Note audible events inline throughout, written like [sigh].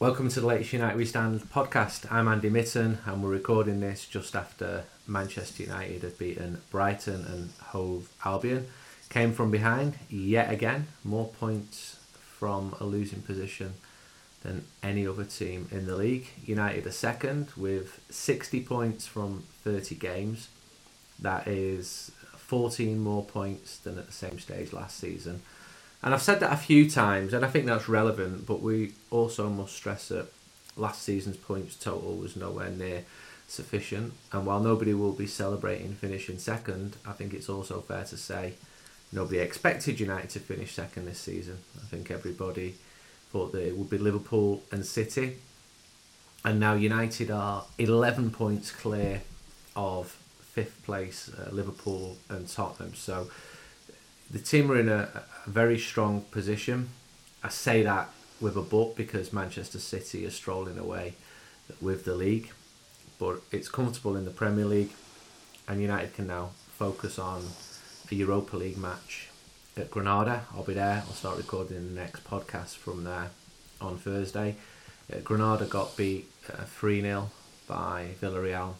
Welcome to the latest United We Stand podcast. I'm Andy Mitten, and we're recording this just after Manchester United have beaten Brighton and Hove Albion. Came from behind yet again, more points from a losing position than any other team in the league. United are second with 60 points from 30 games. That is 14 more points than at the same stage last season. And I've said that a few times, and I think that's relevant, but we also must stress that last season's points total was nowhere near sufficient. And while nobody will be celebrating finishing second, I think it's also fair to say nobody expected United to finish second this season. I think everybody thought that it would be Liverpool and City. And now United are 11 points clear of fifth place, uh, Liverpool and Tottenham. So the team are in a, a very strong position. I say that with a but because Manchester City are strolling away with the league, but it's comfortable in the Premier League, and United can now focus on a Europa League match at Granada. I'll be there. I'll start recording the next podcast from there on Thursday. Uh, Granada got beat uh, 3 uh, 0 by Villarreal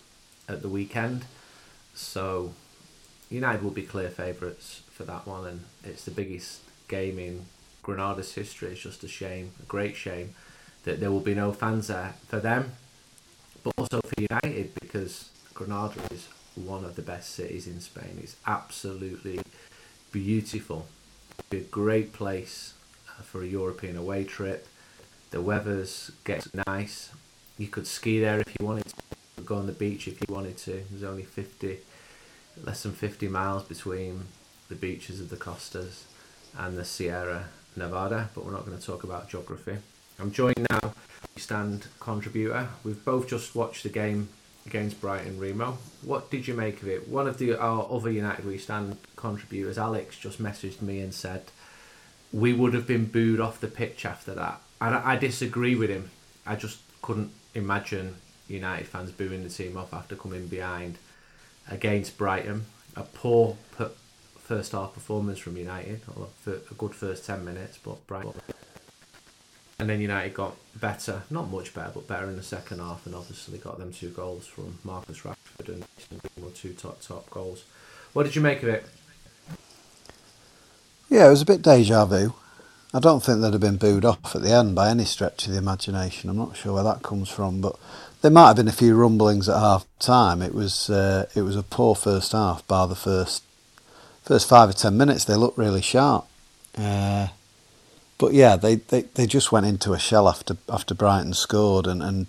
at the weekend, so United will be clear favourites for that one, and it's the biggest game in Granada's history. It's just a shame, a great shame, that there will be no fans there for them, but also for United because Granada is one of the best cities in Spain. It's absolutely beautiful. It'd be a great place uh, for a European away trip. The weather's gets nice. You could ski there if you wanted to. Go on the beach if you wanted to. There's only 50, less than 50 miles between the beaches of the Costas and the Sierra Nevada, but we're not going to talk about geography. I'm joined now, stand contributor. We've both just watched the game against Brighton Remo. What did you make of it? One of the our other United We Stand contributors, Alex, just messaged me and said we would have been booed off the pitch after that. And I, I disagree with him. I just couldn't imagine United fans booing the team off after coming behind against Brighton. A poor first half performance from United, or a good first 10 minutes, but Brighton. And then United got better, not much better, but better in the second half, and obviously got them two goals from Marcus Rashford and two top top goals. What did you make of it? Yeah, it was a bit deja vu. I don't think they'd have been booed off at the end by any stretch of the imagination. I'm not sure where that comes from, but there might have been a few rumblings at half time. It was uh, it was a poor first half, bar the first first five or ten minutes they looked really sharp. Uh, but yeah, they, they, they just went into a shell after after Brighton scored and, and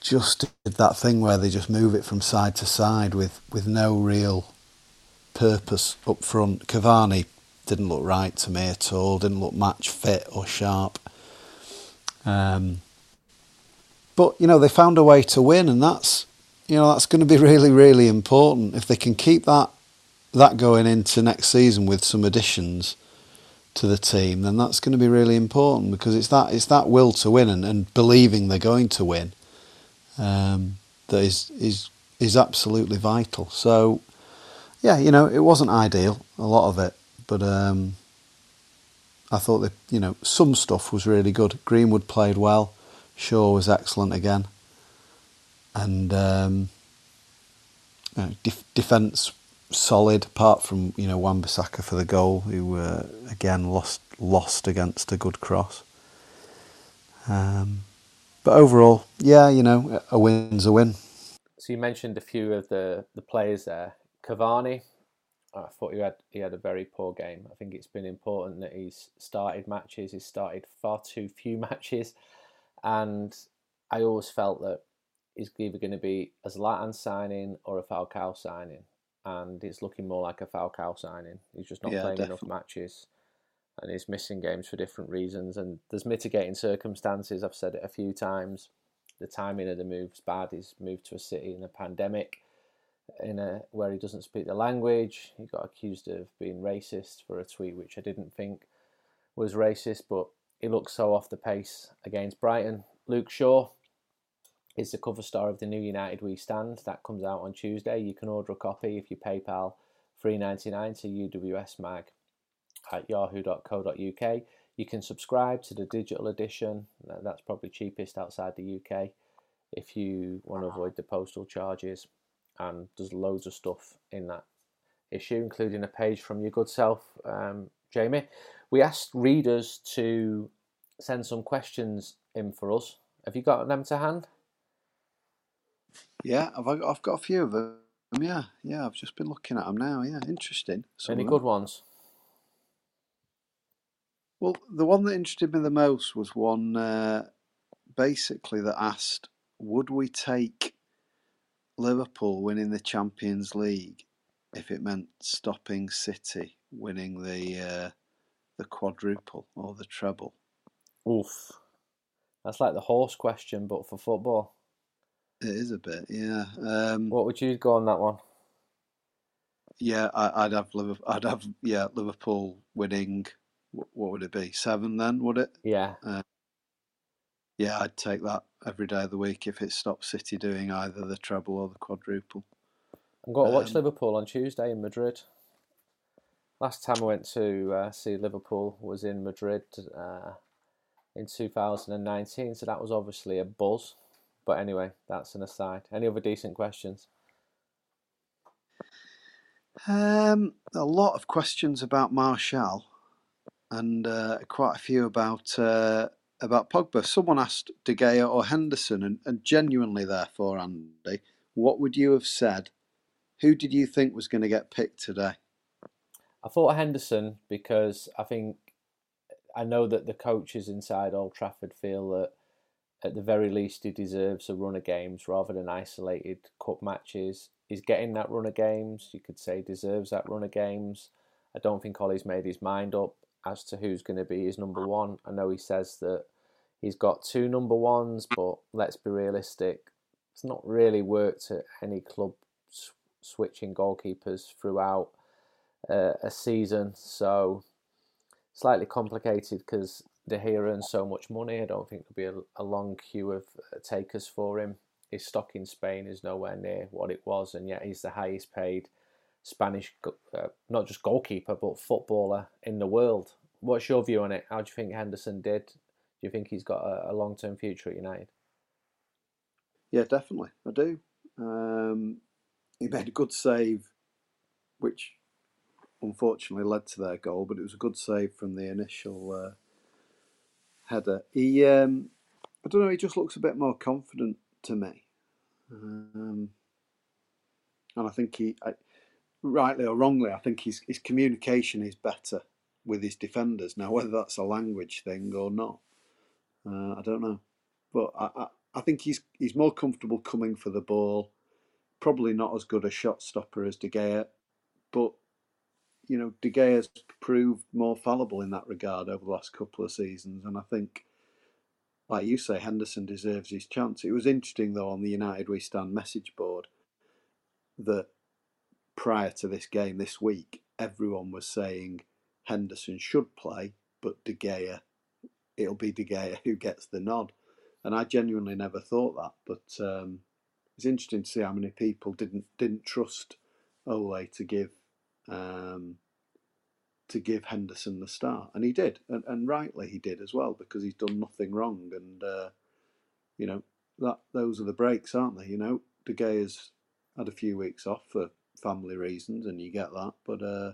just did that thing where they just move it from side to side with, with no real purpose up front. Cavani didn't look right to me at all, didn't look match fit or sharp. Um, but you know they found a way to win, and that's you know that's going to be [laughs] really really important if they can keep that that going into next season with some additions to the team, then that's going to be really important because it's that it's that will to win and, and believing they're going to win um, that is is is absolutely vital. So, yeah, you know, it wasn't ideal, a lot of it, but um, I thought that you know some stuff was really good. Greenwood played well, Shaw was excellent again, and um, you know, def- defence solid, apart from you know Wan-Bissaka for the goal, who uh, again lost lost against a good cross. Um, but overall, yeah, you know, a win's a win. So you mentioned a few of the, the players there. Cavani, I thought he had he had a very poor game. I think it's been important that he's started matches. He's started far too few [laughs] matches, and I always felt that he's either going to be a Zlatan signing or a Falcao signing and it's looking more like a Falcao signing. He's just not yeah, playing definitely. enough matches, and he's missing games for different reasons. And there's mitigating circumstances. I've said it a few times. The timing of the move's bad. He's moved to a city in a pandemic, in a where he doesn't speak the language. He got accused of being racist for a tweet, which I didn't think was racist, but he looks so off the pace against Brighton. Luke Shaw, is the cover star of the new United We Stand. That comes out on Tuesday. You can order a copy if you PayPal three ninety nine to UWS Mag. at yahoo.co.uk. You can subscribe to the digital edition, that's probably cheapest outside the UK if you want to avoid the postal charges. And there's loads of stuff in that issue, including a page from your good self, um, Jamie. We asked readers to send some questions in for us. Have you got them to hand? Yeah, I've I've got a few of them. Yeah, yeah, I've just been looking at them now. Yeah, interesting. Any good ones? Well, the one that interested me the most was one uh, basically that asked, would we take Liverpool winning the Champions League if it meant stopping City winning the uh, the quadruple or the treble? Oof, that's like the horse question, but for football. It is a bit, yeah. Um, what would you go on that one? Yeah, I, would have Liverpool. I'd have yeah Liverpool winning. What would it be? Seven then? Would it? Yeah. Uh, yeah, I'd take that every day of the week if it stops City doing either the treble or the quadruple. I'm going to watch um, Liverpool on Tuesday in Madrid. Last time I went to uh, see Liverpool was in Madrid uh, in 2019, so that was obviously a buzz. But anyway, that's an aside. Any other decent questions? Um, a lot of questions about Martial, and uh, quite a few about uh, about Pogba. Someone asked De Gea or Henderson, and, and genuinely, therefore, Andy, what would you have said? Who did you think was going to get picked today? I thought Henderson because I think I know that the coaches inside Old Trafford feel that at the very least he deserves a run of games rather than isolated cup matches. He's getting that run of games. You could say deserves that run of games. I don't think Ole's made his mind up as to who's going to be his number one. I know he says that he's got two number ones, but let's be realistic. It's not really worked at any club switching goalkeepers throughout uh, a season. So slightly complicated because De Gea earns so much money. I don't think there'll be a, a long queue of uh, takers for him. His stock in Spain is nowhere near what it was, and yet he's the highest paid Spanish, uh, not just goalkeeper, but footballer in the world. What's your view on it? How do you think Henderson did? Do you think he's got a, a long term future at United? Yeah, definitely. I do. Um, he made a good save, which unfortunately led to their goal, but it was a good save from the initial uh, header. He, um, I don't know, he just looks a bit more confident to me. Um, and I think he, I, rightly or wrongly, I think his, his communication is better with his defenders. Now, whether that's a language thing or not, uh, I don't know. But I, I, I, think he's he's more comfortable coming for the ball. Probably not as good a shot stopper as De Gea, but you know De Gea's proved more fallible in that regard over the last couple of seasons, and I think. Like you say, Henderson deserves his chance. It was interesting though on the United We Stand message board that prior to this game this week, everyone was saying Henderson should play, but De Gea, it'll be De Gea who gets the nod. And I genuinely never thought that, but um, it's interesting to see how many people didn't didn't trust Ole to give um, to give Henderson the start, and he did, and, and rightly he did as well because he's done nothing wrong, and uh, you know that those are the breaks, aren't they? You know, De Gea's had a few weeks off for family reasons, and you get that. But uh,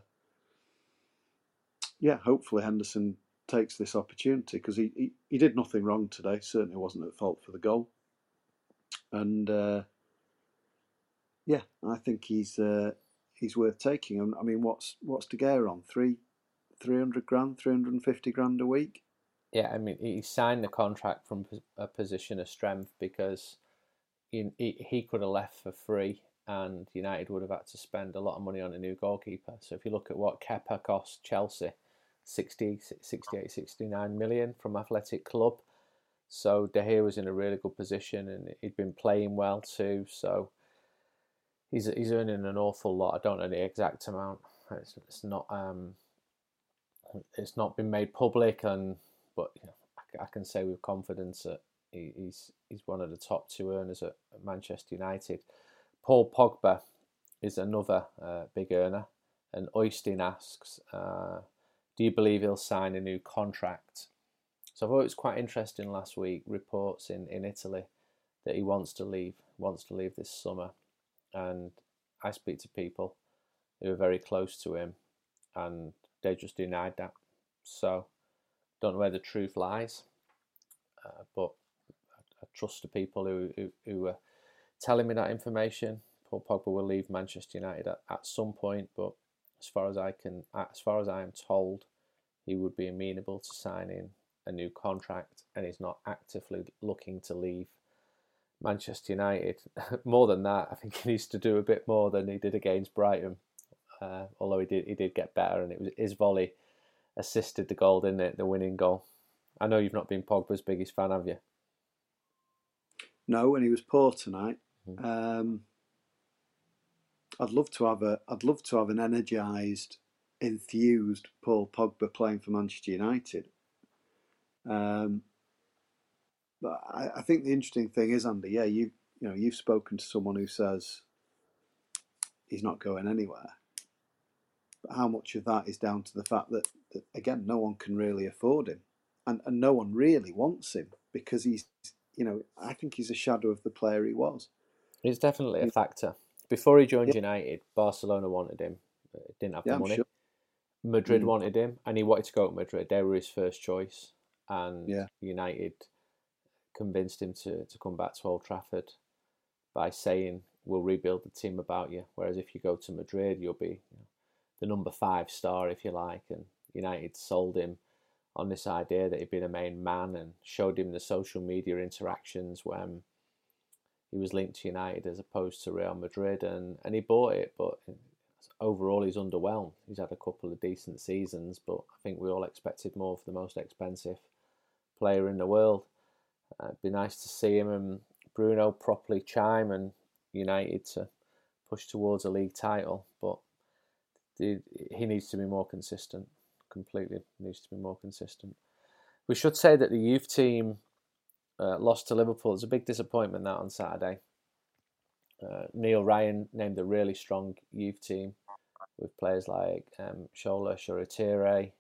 yeah, hopefully Henderson takes this opportunity because he, he, he, did nothing wrong today. Certainly wasn't at fault for the goal, and uh, yeah, I think he's uh, he's worth taking. I mean, what's what's De Gea on three three hundred grand, three hundred and fifty grand a week? Yeah, I mean, he signed the contract from a position of strength because he, he could have left for free and United would have had to spend a lot of money on a new goalkeeper. So if you look at what Kepa cost Chelsea, 60, 68, 69 million from Athletic Club. So De Gea was in a really good position and he'd been playing well too. So he's he's earning an awful lot. I don't know the exact amount. It's, it's not um, it's not been made public, and but you know, I, I can say with confidence that he, he's he's one of the top two earners at Manchester United. Paul Pogba is another uh, big earner. And Oystin asks, uh, Do you believe he'll sign a new contract? So I thought it was quite interesting last week. Reports in, in Italy that he wants to leave, wants to leave this summer, and I speak to people who are very close to him, and they just denied that. So don't know where the truth lies, uh, but I, I, trust the people who who, who are telling me that information. Paul Pogba will leave Manchester United at, at some point, but as far as I can, as far as I am told, he would be amenable to signing a new contract, and he's not actively looking to leave Manchester United. [laughs] more than that, I think he needs to do a bit more than he did against Brighton. Uh, although he did, he did get better, and it was his volley assisted the goal, didn't it? The winning goal. I know you've not been Pogba's biggest fan, have you? No, and he was poor tonight. Mm-hmm. Um, I'd love to have a. I'd love to have an energised, enthused Paul Pogba playing for Manchester United. Um, but I, I think the interesting thing is, Andy. Yeah, you you know you've spoken to someone who says he's not going anywhere. But how much of that is down to the fact that, that again, no one can really afford him, and and no one really wants him because he's you know I think he's a shadow of the player he was. It's definitely a factor. Before he joined yeah. United, Barcelona wanted him. Didn't have yeah, the money. Sure. Madrid mm. wanted him, and he wanted to go to Madrid. They were his first choice, and yeah. United convinced him to, to come back to Old Trafford by saying, "We'll rebuild the team about you." Whereas if you go to Madrid, you'll be you know, the number five star, if you like. And United sold him on this idea that he'd been a main man and showed him the social media interactions when he was linked to United as opposed to Real Madrid, and, and he bought it. But overall, he's underwhelmed. He's had a couple of decent seasons, but I think we all expected more for the most expensive player in the world. It'd be nice to see him and Bruno properly chime and United to push towards a league title, but he needs to be more consistent. Completely needs to be more consistent. We should say that the youth team uh, lost to Liverpool. It's a big disappointment that on Saturday. Uh, Neil Ryan named a really strong youth team with players like um, Shola Shoretire,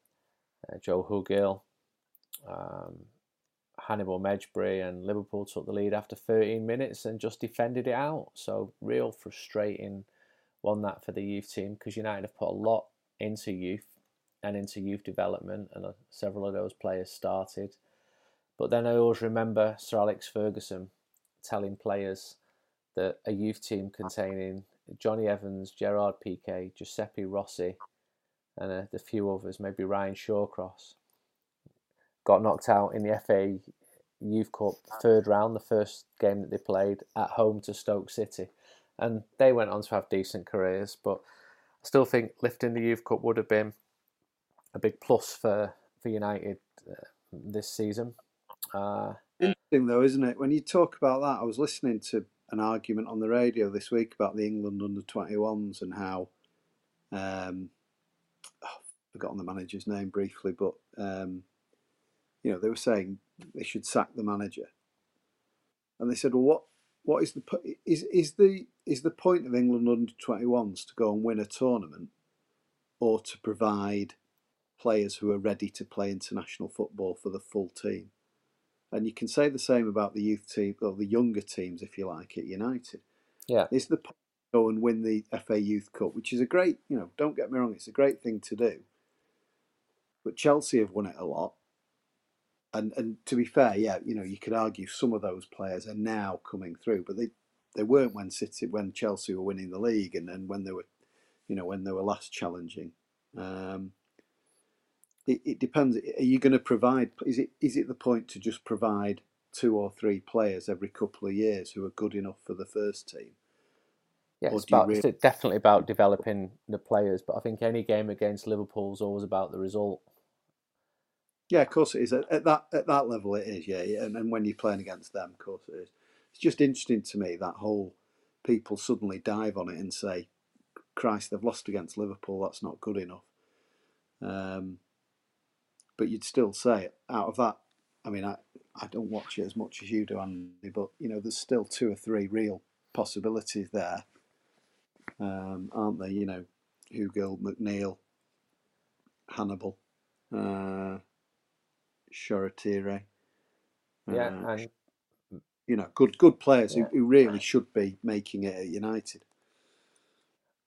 uh, Joe Hugill, um, Hannibal Mejbri, and Liverpool took the lead after 13 minutes and just defended it out. So, real frustrating one that for the youth team because United have put a lot into youth and into youth development, and uh, several of those players started. But then I always remember Sir Alex Ferguson telling players that a youth team containing Jonny Evans, Gerard Piqué, Giuseppe Rossi, and a, a few others, maybe Ryan Shawcross, got knocked out in the FA Youth Cup third round, the first game that they played at home to Stoke City. And they went on to have decent careers, but I still think lifting the Youth Cup would have been a big plus for, for United uh, this season. Uh, Interesting though, isn't it? When you talk about that, I was listening to an argument on the radio this week about the England under 21s and how, um, oh, I've forgotten the manager's name briefly, but um, you know they were saying they should sack the manager, and they said, well, what what is the is is the is the point of England under 21s to go and win a tournament, or to provide players who are ready to play international football for the full team? And you can say the same about the youth team or the younger teams, if you like, at United. Yeah. Is the go and win the FA Youth Cup, which is a great, you know, don't get me wrong, it's a great thing to do. But Chelsea have won it a lot. And and to be fair, yeah, you know, you could argue some of those players are now coming through, but they they weren't when City when Chelsea were winning the league and, and when they were you know, when they were last challenging. Um, it, it depends. Are you going to provide? Is it is it the point to just provide two or three players every couple of years who are good enough for the first team? Yeah, it's, about, really... it's definitely about developing the players, but I think any game against Liverpool is always about the result. Yeah, of course it is. At, at that at that level, it is. Yeah, yeah. And, and when you're playing against them, of course it is. It's just interesting to me that whole people suddenly dive on it and say, "Christ, they've lost against Liverpool. That's not good enough." Um, but you'd still say out of that. I mean, I I don't watch it as much as you do, Andy, but you know, there's still two or three real possibilities there, um, aren't there? You know, Hugill, McNeil, Hannibal. uh, Shoretire. Yeah, uh, and you know, good good players Yeah. who, who really should be making it at United.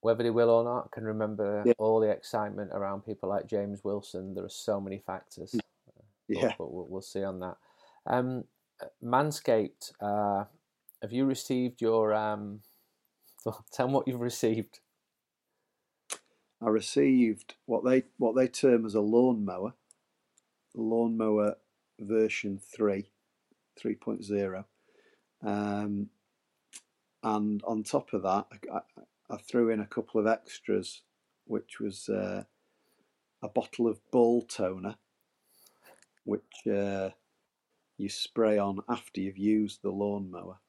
whether they will or not, I can remember Yeah. all the excitement around people like James Wilson. There are so many factors. but- Yeah, but we'll, we'll see on that. Um, Manscaped, uh, have you received your? Um, [laughs] tell me what you've received. I received what they what they term as a lawnmower, lawnmower version three, 3.0. Um, and on top of that, I, I, I threw in a couple of extras, which was uh, a bottle of ball toner, which uh, you spray on after you've used the lawnmower,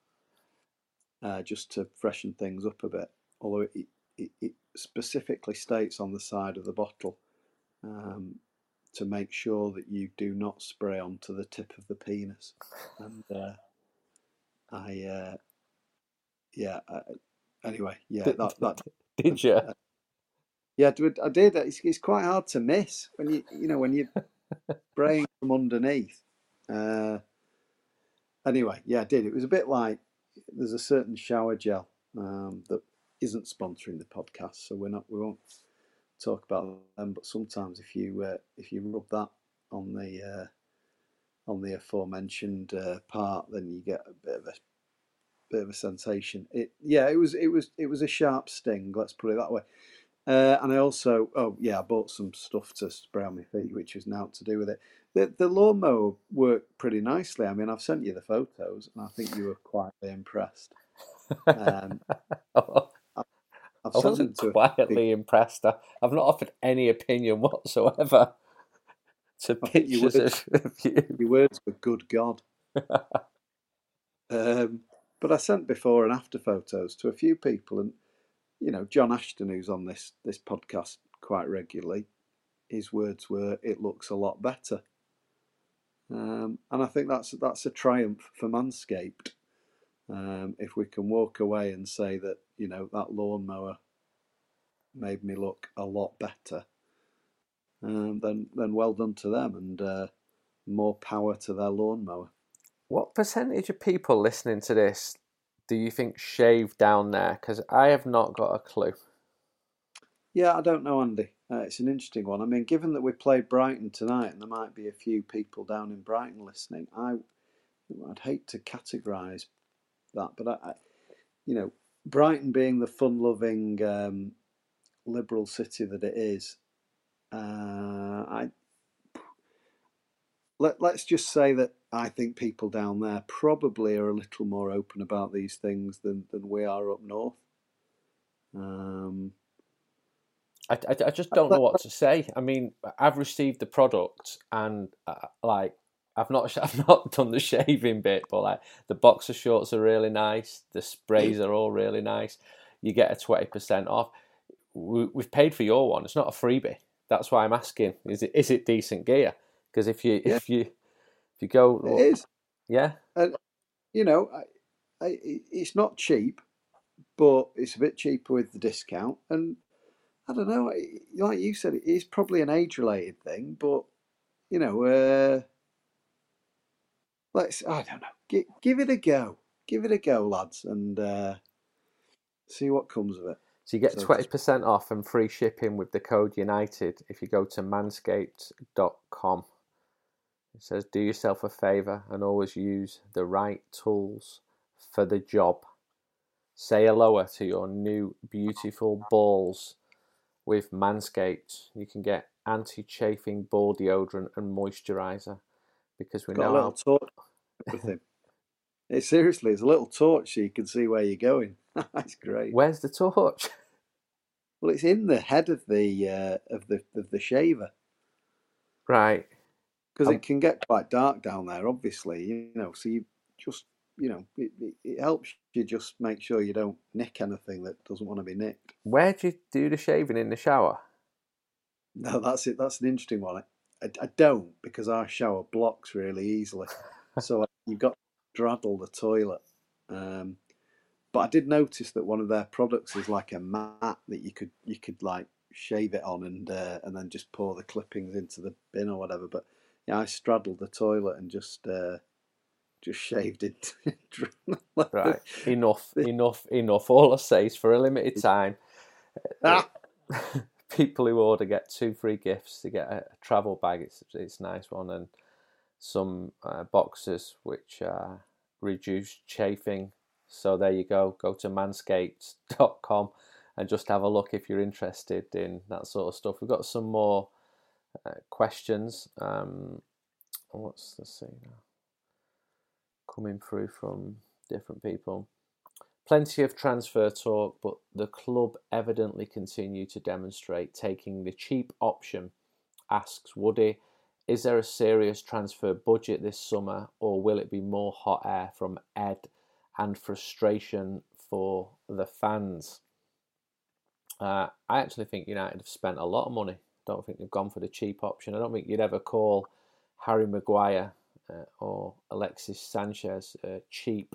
uh, just to freshen things up a bit. Although it, it, it specifically states on the side of the bottle um, to make sure that you do not spray onto the tip of the penis. And uh, I, uh, yeah, I, anyway, yeah, that, that [laughs] Did you? yeah, I did. It's, it's quite hard to miss when you you know when you're [laughs] spraying from underneath. Uh, anyway, yeah, I did. It was a bit like there's a certain shower gel um, that isn't sponsoring the podcast, so we're not we won't talk about them. But sometimes if you uh, if you rub that on the uh, on the aforementioned uh, part, then you get a bit of a bit of a sensation. It yeah, it was it was it was a sharp sting. Let's put it that way. Uh, and I also, oh yeah, I bought some stuff to spray on my feet, which was now to do with it. The the lawnmower worked pretty nicely. I mean, I've sent you the photos, and I think you were quietly impressed. [laughs] Um, I've I wasn't quietly impressed. I, I've not offered any opinion [laughs] whatsoever to I think you pictures of, of you. your words were good God. um, but I sent before and after photos to a few people, and you know, John Ashton, who's on this this podcast quite regularly, his words were, "It looks a lot better," um, and I think that's that's a triumph for Manscaped. Um, if we can walk away and say that you know that lawnmower made me look a lot better, um, then then well done to them, and uh, more power to their lawnmower. What percentage of people listening to this do you think shave down there? Because I have not got a clue. Yeah, I don't know, Andy. Uh, it's an interesting one. I mean, given that we played Brighton tonight, and there might be a few people down in Brighton listening, I, I'd hate to categorise that, but I, I, you know, Brighton being the fun-loving um, liberal city that it is, uh, I let let's just say that I think people down there probably are a little more open about these things than than we are up north. Um, I, I, I just don't know what to say. I mean, I've received the product and uh, like I've not [laughs] I've not done the shaving bit, but like the boxer shorts are really nice. The sprays are all really nice. You get a twenty percent off. We, we've paid for your one. It's not a freebie. That's why I'm asking. Is it is it decent gear? Because if you Yeah. if you if you go it is. yeah and you know, I, I, it's not cheap, but it's a bit cheaper with the discount. And I don't know, like you said, it is probably an age-related thing, but you know, uh, let's I don't know, give, give it a go, give it a go, lads, and uh, see what comes of it. So you get So twenty percent off and free shipping with the code United if you go to manscaped.com. It says do yourself a favour and always use the right tools for the job. Say hello to your new beautiful balls with Manscaped. You can get anti-chafing ball deodorant and moisturiser because we Got know how with him. It seriously, it's a little torch so you can see where you're going. [laughs] That's great. Where's the torch? [laughs] Well, it's in the head of the uh, of the of the shaver. right. because Um, it can get quite dark down there, obviously, you know. So you just, you know, it, it, it helps you just make sure you don't nick anything that doesn't want to be nicked. Where do you do the shaving in the shower? No, that's it. That's an interesting one. I, I don't because our shower blocks really easily, [laughs] so you've got to straddle the toilet. Um, but I did notice that one of their products is like a mat that you could you could like shave it on and uh, and then just pour the clippings into the bin or whatever. But yeah, I straddled the toilet and just uh, just shaved it. [laughs] right, enough, [laughs] enough, enough. All I say is for a limited time, ah. [laughs] people who order get two free gifts. They get a, a travel bag. It's it's a nice one and some uh, boxes which uh, reduce chafing. So there you go. Go to manscaped.com and just have a look if you're interested in that sort of stuff. We've got some more uh, questions. Um, what's the see now? Coming through from different people. Plenty of transfer talk, but the club evidently continue to demonstrate taking the cheap option. Asks Woody, is there a serious transfer budget this summer, or will it be more hot air from Ed and frustration for the fans? Uh, I actually think United have spent a lot of money. Don't think they've gone for the cheap option. I don't think you'd ever call Harry Maguire uh, or Alexis Sanchez uh, cheap.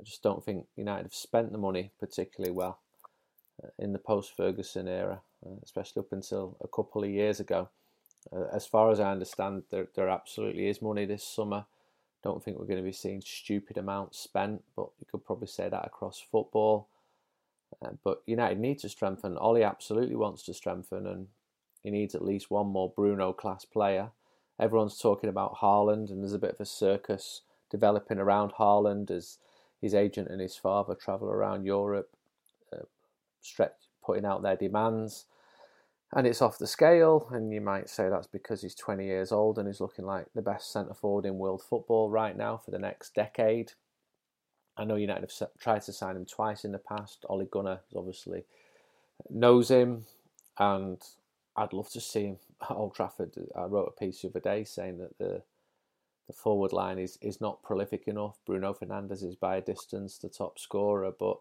I just don't think United have spent the money particularly well uh, in the post Ferguson era, uh, especially up until a couple of years ago. Uh, as far as I understand, there, there absolutely is money this summer. Don't think we're going to be seeing stupid amounts spent, but you could probably say that across football. Uh, but United need to strengthen. Ole absolutely wants to strengthen, and he needs at least one more Bruno class player. Everyone's talking about Haaland, and there's a bit of a circus developing around Haaland as his agent and his father travel around Europe, uh, stretch, putting out their demands and it's off the scale. And you might say that's because he's 20 years old and he's looking like the best centre forward in world football right now for the next decade. I know United have tried to sign him twice in the past. Ole Gunnar obviously knows him, and I'd love to see him [laughs] at Old Trafford. I wrote a piece the other day saying that the the forward line is, is not prolific enough. Bruno Fernandes is by a distance the top scorer, but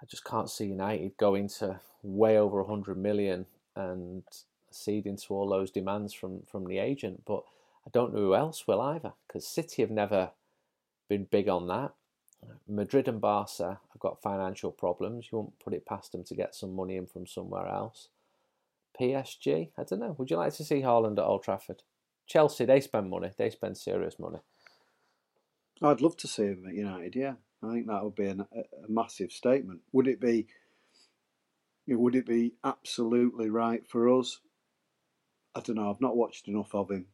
I just can't see United going to way over 100 million and ceding to all those demands from, from the agent. But I don't know who else will either because City have never been big on that. Madrid and Barca have got financial problems. You won't put it past them to get some money in from somewhere else. PSG, I don't know. Would you like to see Haaland at Old Trafford? Chelsea, they spend money. They spend serious money. I'd love to see him at United. Yeah, I think that would be an, a, massive statement. Would it be? Would it be absolutely right for us? I don't know. I've not watched enough of him.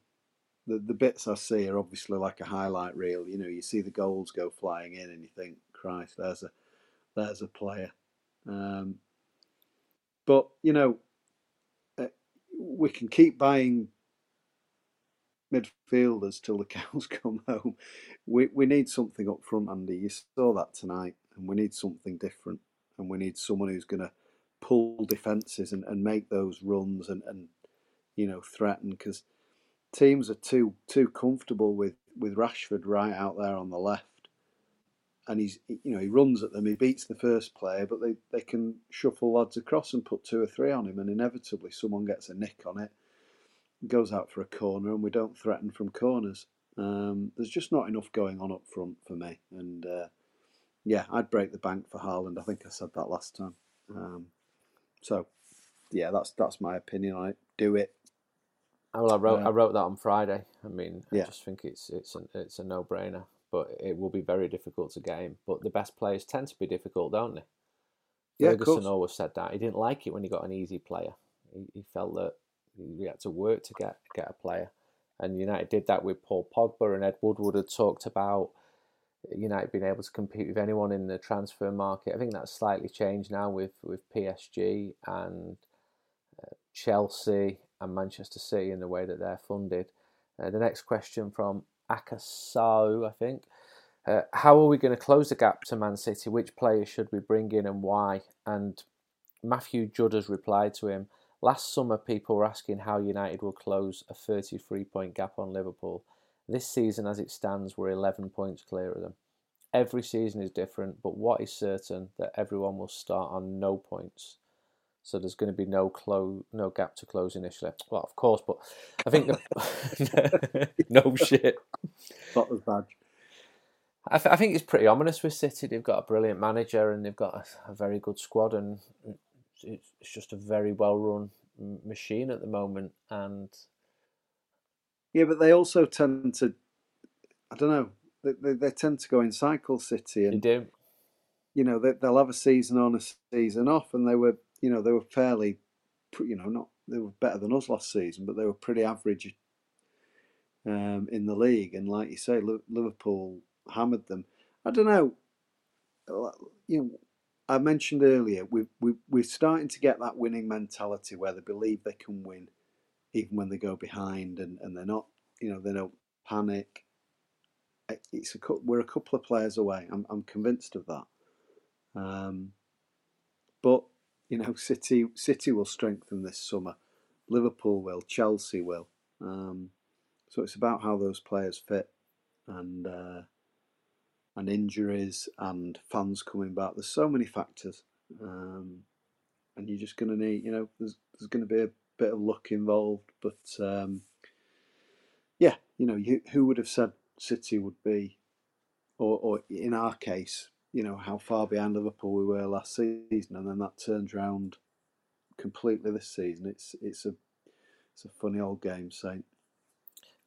The the bits I see are obviously like a highlight reel. You know, you see the goals go flying in, and you think, "Christ, there's a there's a player." Um, but you know, uh, we can keep buying midfielders till the [laughs] cows come home. We we need something up front, Andy. You saw that tonight, and we need something different. And we need someone who's going to pull defences and, and make those runs and, and you know threaten because teams are too too comfortable with, with Rashford right out there on the left. And he's you know he runs at them, he beats the first player, but they, they can shuffle lads across and put two or three on him, and inevitably someone gets a nick on it goes out for a corner and we don't threaten from corners. Um, there's just not enough going on up front for me. And uh, yeah, I'd break the bank for Haaland. I think I said that last time. Um, so yeah, that's that's my opinion on it. Do it. Well, I wrote I wrote that on Friday. I mean, I yeah. just think it's it's a, it's a no brainer. But it will be very difficult to game. But the best players tend to be difficult, don't they? Yeah, Ferguson always said that. He didn't like it when he got an easy player. He, he felt that we had to work to get get a player, and United did that with Paul Pogba and Ed Woodward had talked about United being able to compete with anyone in the transfer market. I think that's slightly changed now with with PSG and uh, Chelsea and Manchester City in the way that they're funded. Uh, the next question from Akasau, I think. Uh, how are we going to close the gap to Man City? Which players should we bring in and why? And Matthew Judd has replied to him Last summer, people were asking how United will close a 33 point gap on Liverpool. This season, as it stands, we're 11 points clear of them. Every season is different, but what is certain that everyone will start on no points. So there's going to be no close, no gap to close initially. Well, of course, but I think the [laughs] no shit. That was bad. I, th- I, think it's pretty ominous with City. They've got a brilliant manager and they've got a, a very good squad, and it's just a very well run machine at the moment, and yeah, but they also tend to, I don't know, they, they, they tend to go in cycle City, and they do. You know, they, they'll have a season on, a season off, and they were, you know, they were fairly, you know, not they were better than us last season, but they were pretty average um, in the league. And like you say, Liverpool hammered them. I don't know. You know, I mentioned earlier we we we're starting to get that winning mentality where they believe they can win, even when they go behind, and, and they're not. You know, they don't panic. It's a we're a couple of players away. I'm I'm convinced of that. Um, but you know, [laughs] City City will strengthen this summer. Liverpool will. Chelsea will. Um, so it's about how those players fit, and uh, and injuries and fans coming back. There's so many factors, um, and you're just going to need. You know, there's there's going to be a bit of luck involved, but um, yeah, you know, you, who would have said City would be, or or in our case, you know how far behind Liverpool we were last season, and then that turns around completely this season. It's it's a it's a funny old game, Saint.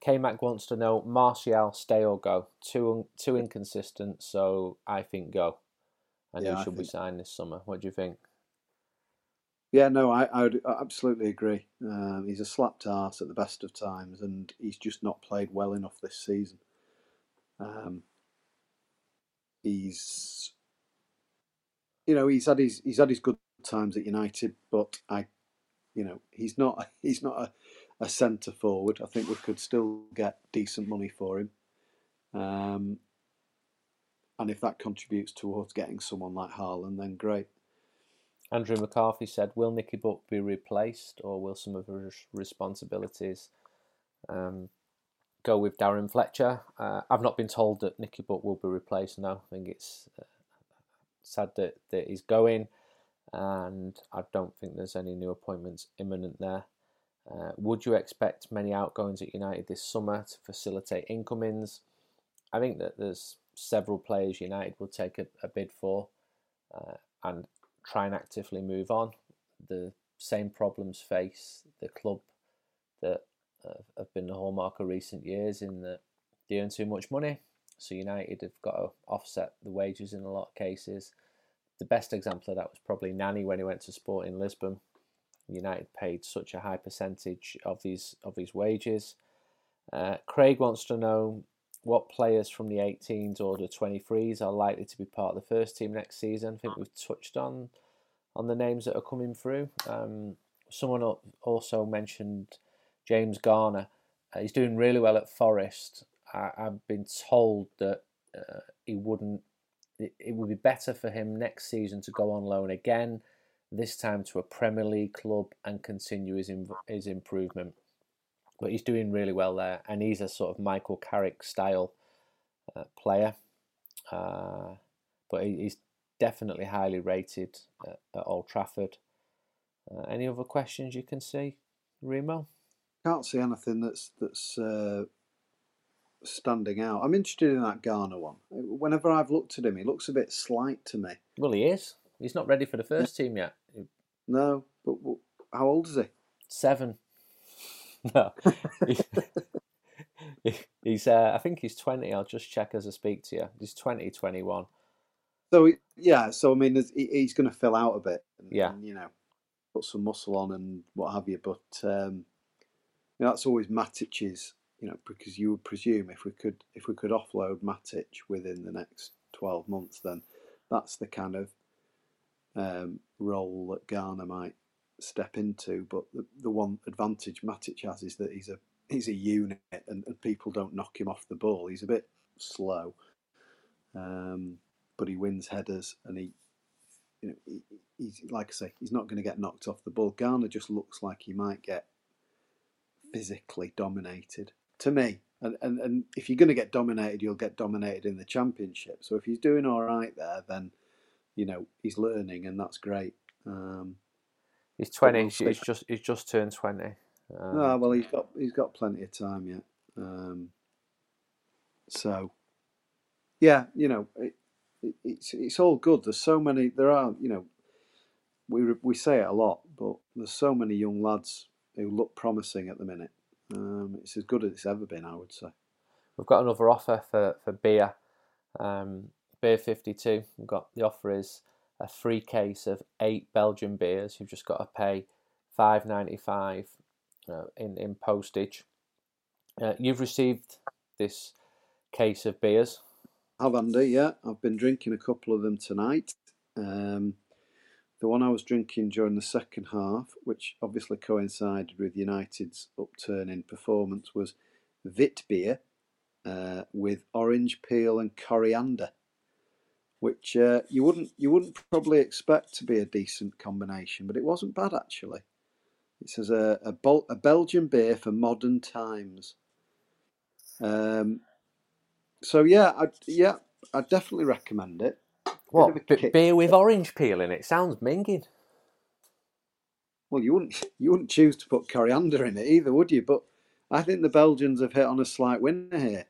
K Mac wants to know Martial stay or go. Too too inconsistent, so I think go. And yeah, who should we sign this summer? What do you think? Yeah, no, I, I would absolutely agree. Um, he's a slapped ass at the best of times, and he's just not played well enough this season. Um, he's you know he's had his he's had his good times at United, but I you know he's not [laughs] he's not a, a centre forward. I think we could still get decent money for him, um, and if that contributes towards getting someone like Haaland, then great. Andrew McCarthy said, "Will Nicky Butt be replaced, or will some of his responsibilities um, go with Darren Fletcher. Uh, I've not been told that Nicky Butt will be replaced now. I think it's uh, sad that, that he's going, and I don't think there's any new appointments imminent there. Uh, would you expect many outgoings at United this summer to facilitate incomings? I think that there's several players United will take a, a bid for uh, and try and actively move on. The same problems face the club that have been the hallmark of recent years in that they earn too much money. So United have got to offset the wages in a lot of cases. The best example of that was probably Nani when he went to Sporting Lisbon. United paid such a high percentage of his of his wages. Uh, Craig wants to know what players from the 18s or the 23s are likely to be part of the first team next season. I think we've touched on on the names that are coming through. Um, someone also mentioned James Garner. Uh, he's doing really well at Forest. I, have been told that uh, he wouldn't. It, it, would be better for him next season to go on loan again, this time to a Premier League club and continue his his improvement. But he's doing really well there, and he's a sort of Michael Carrick style uh, player. Uh, but he, he's definitely highly rated at, at Old Trafford. Uh, any other questions you can see, Remo? can't see anything that's that's uh, standing out. I'm interested in that Garner one. Whenever I've looked at him, he looks a bit slight to me. Well, he is. He's not ready for the first team yet. No, but, but how old is he? Seven. [laughs] No, [laughs] he's. Uh, I think he's twenty. I'll just check as I speak to you. He's 20, 21. So yeah, so I mean, he's going to fill out a bit. And, yeah, and, you know, put some muscle on and what have you. But um, know, that's always Matic's, you know, because you would presume if we could if we could offload Matic within the next twelve months, then that's the kind of um, role that Garner might step into. But the, the one advantage Matic has is that he's a he's a unit, and, and people don't knock him off the ball. He's a bit slow, um, but he wins headers, and he, you know, he, he's like I say, he's not going to get knocked off the ball. Garner just looks like he might get physically dominated to me. And, and, and if you're going to get dominated, you'll get dominated in the championship. So if he's doing all right there, then you know he's learning, and that's great. Um, he's twenty. He's just he's just turned twenty. Um, oh, well, he's got he's got plenty of time yet. Um, so, yeah, you know, it, it, it's it's all good. There's so many. There are you know we we say it a lot, but there's so many young lads who look promising at the minute. Um, it's as good as it's ever been, I would say. We've got another offer for for beer, um, beer fifty two. We've got the offer is a free case of eight Belgian beers. You've just got to pay five ninety five uh, in in postage. Uh, you've received this case of beers. I've Andy? Yeah, I've been drinking a couple of them tonight. Um, the one I was drinking during the second half, which obviously coincided with United's upturn in performance, was Vit beer uh, with orange peel and coriander, which uh, you wouldn't you wouldn't probably expect to be a decent combination, but it wasn't bad actually. It says a a, Bol- a Belgian beer for modern times. Um, so yeah, I yeah, I definitely recommend it. What B- beer with orange peel in it? Sounds minging. Well, you wouldn't [laughs] you wouldn't choose to put coriander in it either, would you? But I think the Belgians have hit on a slight winner here.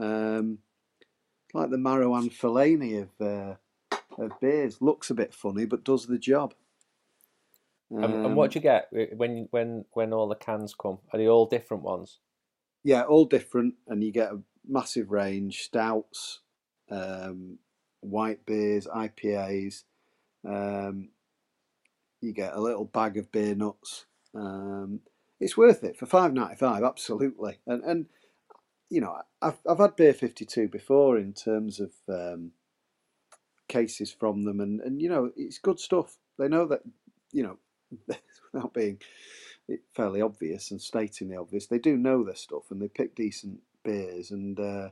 Um, like the Marouane Fellaini of uh, of beers, looks a bit funny but does the job. Um, and, and what do you get when when when all the cans come? Are they all different ones? Yeah, all different, and you get a massive range: stouts, um, white beers, IPAs. Um, you get a little bag of beer nuts. Um, it's worth it for five ninety five, absolutely. And and you know, I've I've had beer fifty two before in terms of um, cases from them, and and you know, it's good stuff. They know that you know, [laughs] without being fairly obvious and stating the obvious, they do know their stuff, and they pick decent beers, and uh,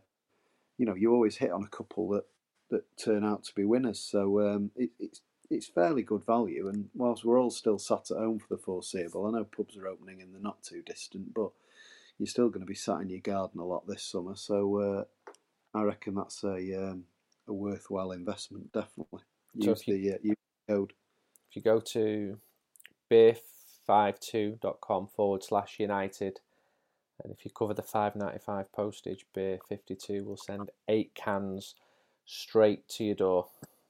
you know, you always hit on a couple that that turn out to be winners. So um, it, it's it's fairly good value. And whilst we're all still sat at home for the foreseeable, I know pubs are opening in the not too distant, but you're still going to be sat in your garden a lot this summer. So uh, I reckon that's a um, a worthwhile investment. Definitely use so the uh, use code. If you go to beer52.com forward slash United. And if you cover the 5.95 postage, Beer 52 will send eight cans straight to your door.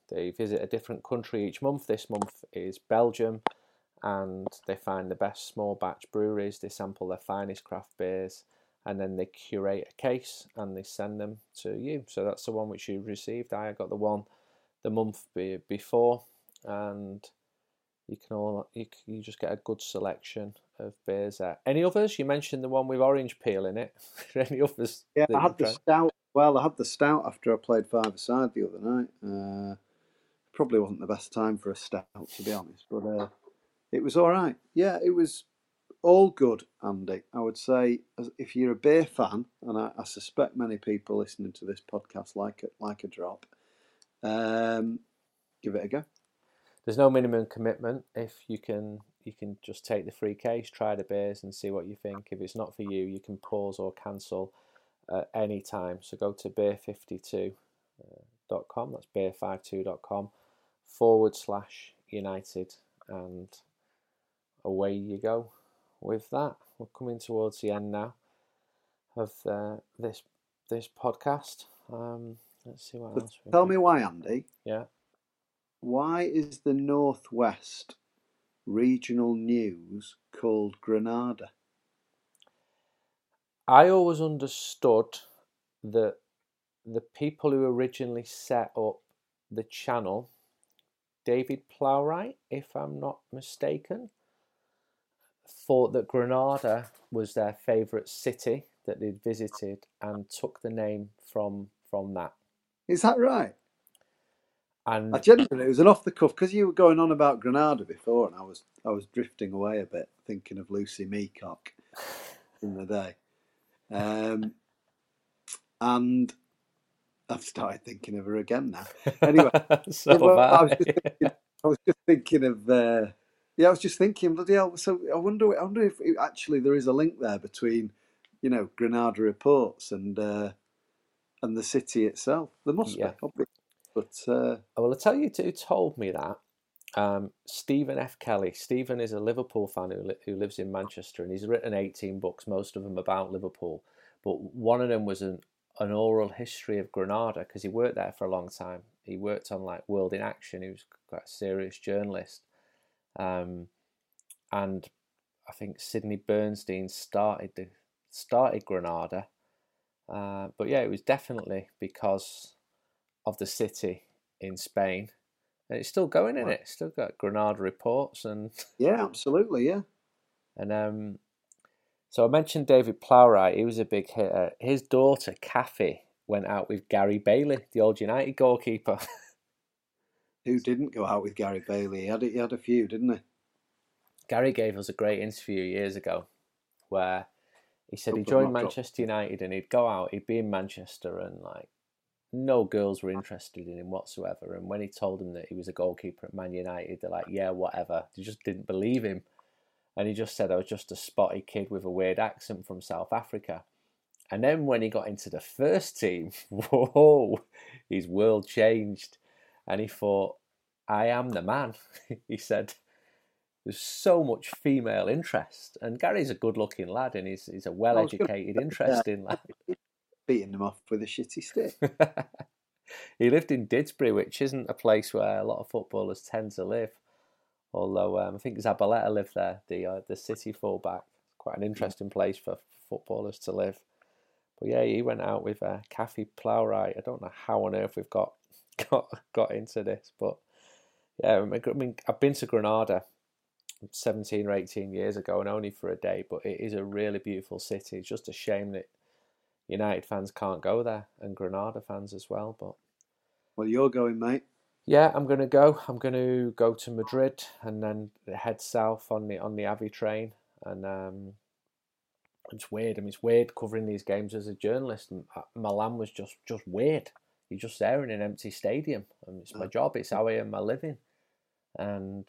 They visit a different country each month. This month is Belgium, and they find the best small batch breweries. They sample their finest craft beers, and then they curate a case and they send them to you. So that's the one which you received. I got the one the month before, and you can all you, you just get a good selection of beers there. Any others? You mentioned the one with orange peel in it. [laughs] Any others? Yeah, I had the stout well, I had the stout after I played five-a-side the other night. Uh, probably wasn't the best time for a stout, to be honest, but uh, it was all right. Yeah, it was all good, Andy. I would say if you're a beer fan, and I, I suspect many people listening to this podcast like it, like a drop, um, give it a go. There's no minimum commitment. If you can, you can just take the free case, try the beers, and see what you think. If it's not for you, you can pause or cancel at any time. So go to beer52.com, uh, that's beer52.com forward slash United, and away you go with that. We're coming towards the end now of uh, this this podcast. Um, let's see what but else. Tell me why, Andy. Yeah. Why is the Northwest regional news called Granada? I always understood that the people who originally set up the channel, David Plowright, if I'm not mistaken, thought that Granada was their favourite city that they'd visited and took the name from from that. Is that right? And I genuinely, it was an off the cuff because you were going on about Granada before, and I was I was drifting away a bit, thinking of Lucy Meacock in the day. Um, and I've started thinking of her again now. Anyway, [laughs] so well, I, was thinking, I, was just thinking, of. Uh, yeah, I was just thinking, bloody hell. So I wonder, I wonder if it, actually there is a link there between, you know, Granada reports and uh, and the city itself. There must yeah. be, but uh, well, I'll tell you who told me that. Um, Stephen F. Kelly. Stephen is a Liverpool fan who, li- who lives in Manchester, and he's written 18 books, most of them about Liverpool. But one of them was an, an oral history of Granada because he worked there for a long time. He worked on like World in Action. He was quite a serious journalist, Um, and I think Sidney Bernstein started the started Granada. Uh, but yeah, it was definitely because of the city in Spain. And it's still going in right. it. Still got Granada reports and [laughs] yeah, absolutely, yeah. And um, so I mentioned David Plowright. He was a big hitter. His daughter Kathy went out with Gary Bailey, the old United goalkeeper. [laughs] Who didn't go out with Gary Bailey? He had he had a few, didn't he? Gary gave us a great interview years ago where he said he joined Manchester United and he'd go out, he'd be in Manchester and like no girls were interested in him whatsoever. And when he told them that he was a goalkeeper at Man United, they're like, yeah, whatever. They just didn't believe him. And he just said I was just a spotty kid with a weird accent from South Africa. And then when he got into the first team, [laughs] whoa, his world changed. And he thought, I am the man. [laughs] he said, there's so much female interest. And Gary's a good looking lad and he's, he's a well educated, interesting lad. [laughs] Beating them off with a shitty stick. [laughs] he lived in Didsbury, which isn't a place where a lot of footballers tend to live. Although um, I think Zabaleta lived there, the uh, the City fullback. Quite an interesting place for footballers to live. But yeah, he went out with uh, Kathy Plowright. I don't know how on earth we've got got got into this, but yeah, I mean, I've been to Granada 17 or 18 years ago and only for a day, but it is a really beautiful city. It's just a shame that United fans can't go there and Granada fans as well. But well, you're going, mate. Yeah, I'm going to go. I'm going to go to Madrid and then head south on the on the Ave train. And um, it's weird. I mean, it's weird covering these games as a journalist. Uh, Milan was just just weird. You're just there in an empty stadium, and it's my mm. job. It's how I earn my living, and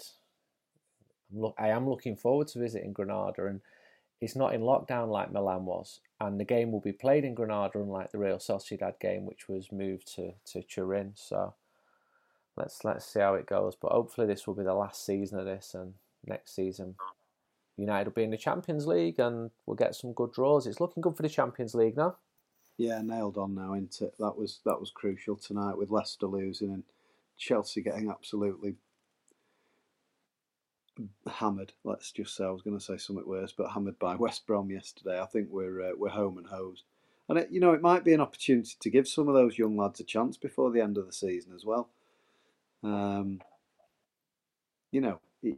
look, I am looking forward to visiting Granada, and it's not in lockdown like Milan was, and the game will be played in Granada, unlike the Real Sociedad game, which was moved to to Turin. So let's let's see how it goes. But hopefully, this will be the last season of this, and next season, United will be in the Champions League, and we'll get some good draws. It's looking good for the Champions League now. Yeah, nailed on now, isn't it? That was that was crucial tonight with Leicester losing and Chelsea getting absolutely hammered. Let's just say I was going to say something worse, but hammered by [laughs] West Brom yesterday. I think we're uh, we're home and hosed, and it, you know it might be an opportunity to give some of those young lads a chance before the end of the season as well. Um, you know, it,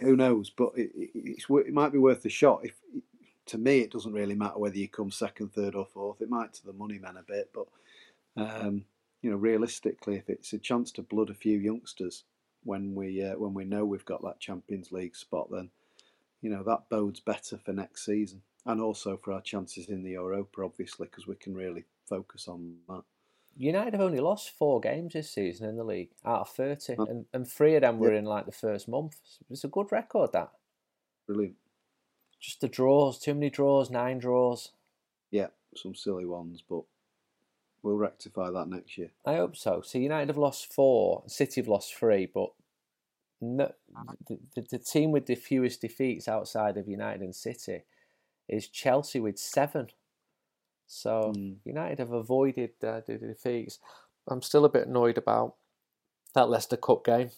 who knows? But it, it, it, might be worth a shot. If to me, it doesn't really matter whether you come second, third, or fourth. It might to the money men a bit, but um, you know, realistically, if it's a chance to blood a few youngsters when we uh, when we know we've got that Champions League spot, then you know that bodes better for next season and also for our chances in the Europa, obviously, because we can really focus on that. United have only lost four games this season in the league out of 30, and, and three of them were yeah. in like the first month. It's a good record, that. Brilliant. Just the draws, too many draws, nine draws. Yeah, some silly ones, but we'll rectify that next year. I hope so. So United have lost four, City have lost three, but no, the, the, the, team with the fewest defeats outside of United and City is Chelsea with seven. So mm. United have avoided uh, the defeats. I'm still a bit annoyed about that Leicester Cup game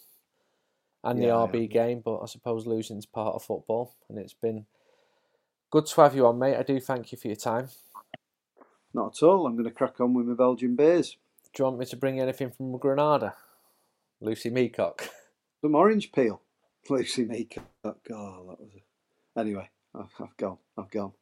and yeah, the RB yeah. game, but I suppose losing is part of football, and it's been good to have you on, mate. I do thank you for your time. Not at all. I'm going to crack on with my Belgian beers. Do you want me to bring anything from Granada? Lucy Meacock. [laughs] Some orange peel. Lucy Meacock. Oh, that was a... Anyway, I've, I've gone. I've gone.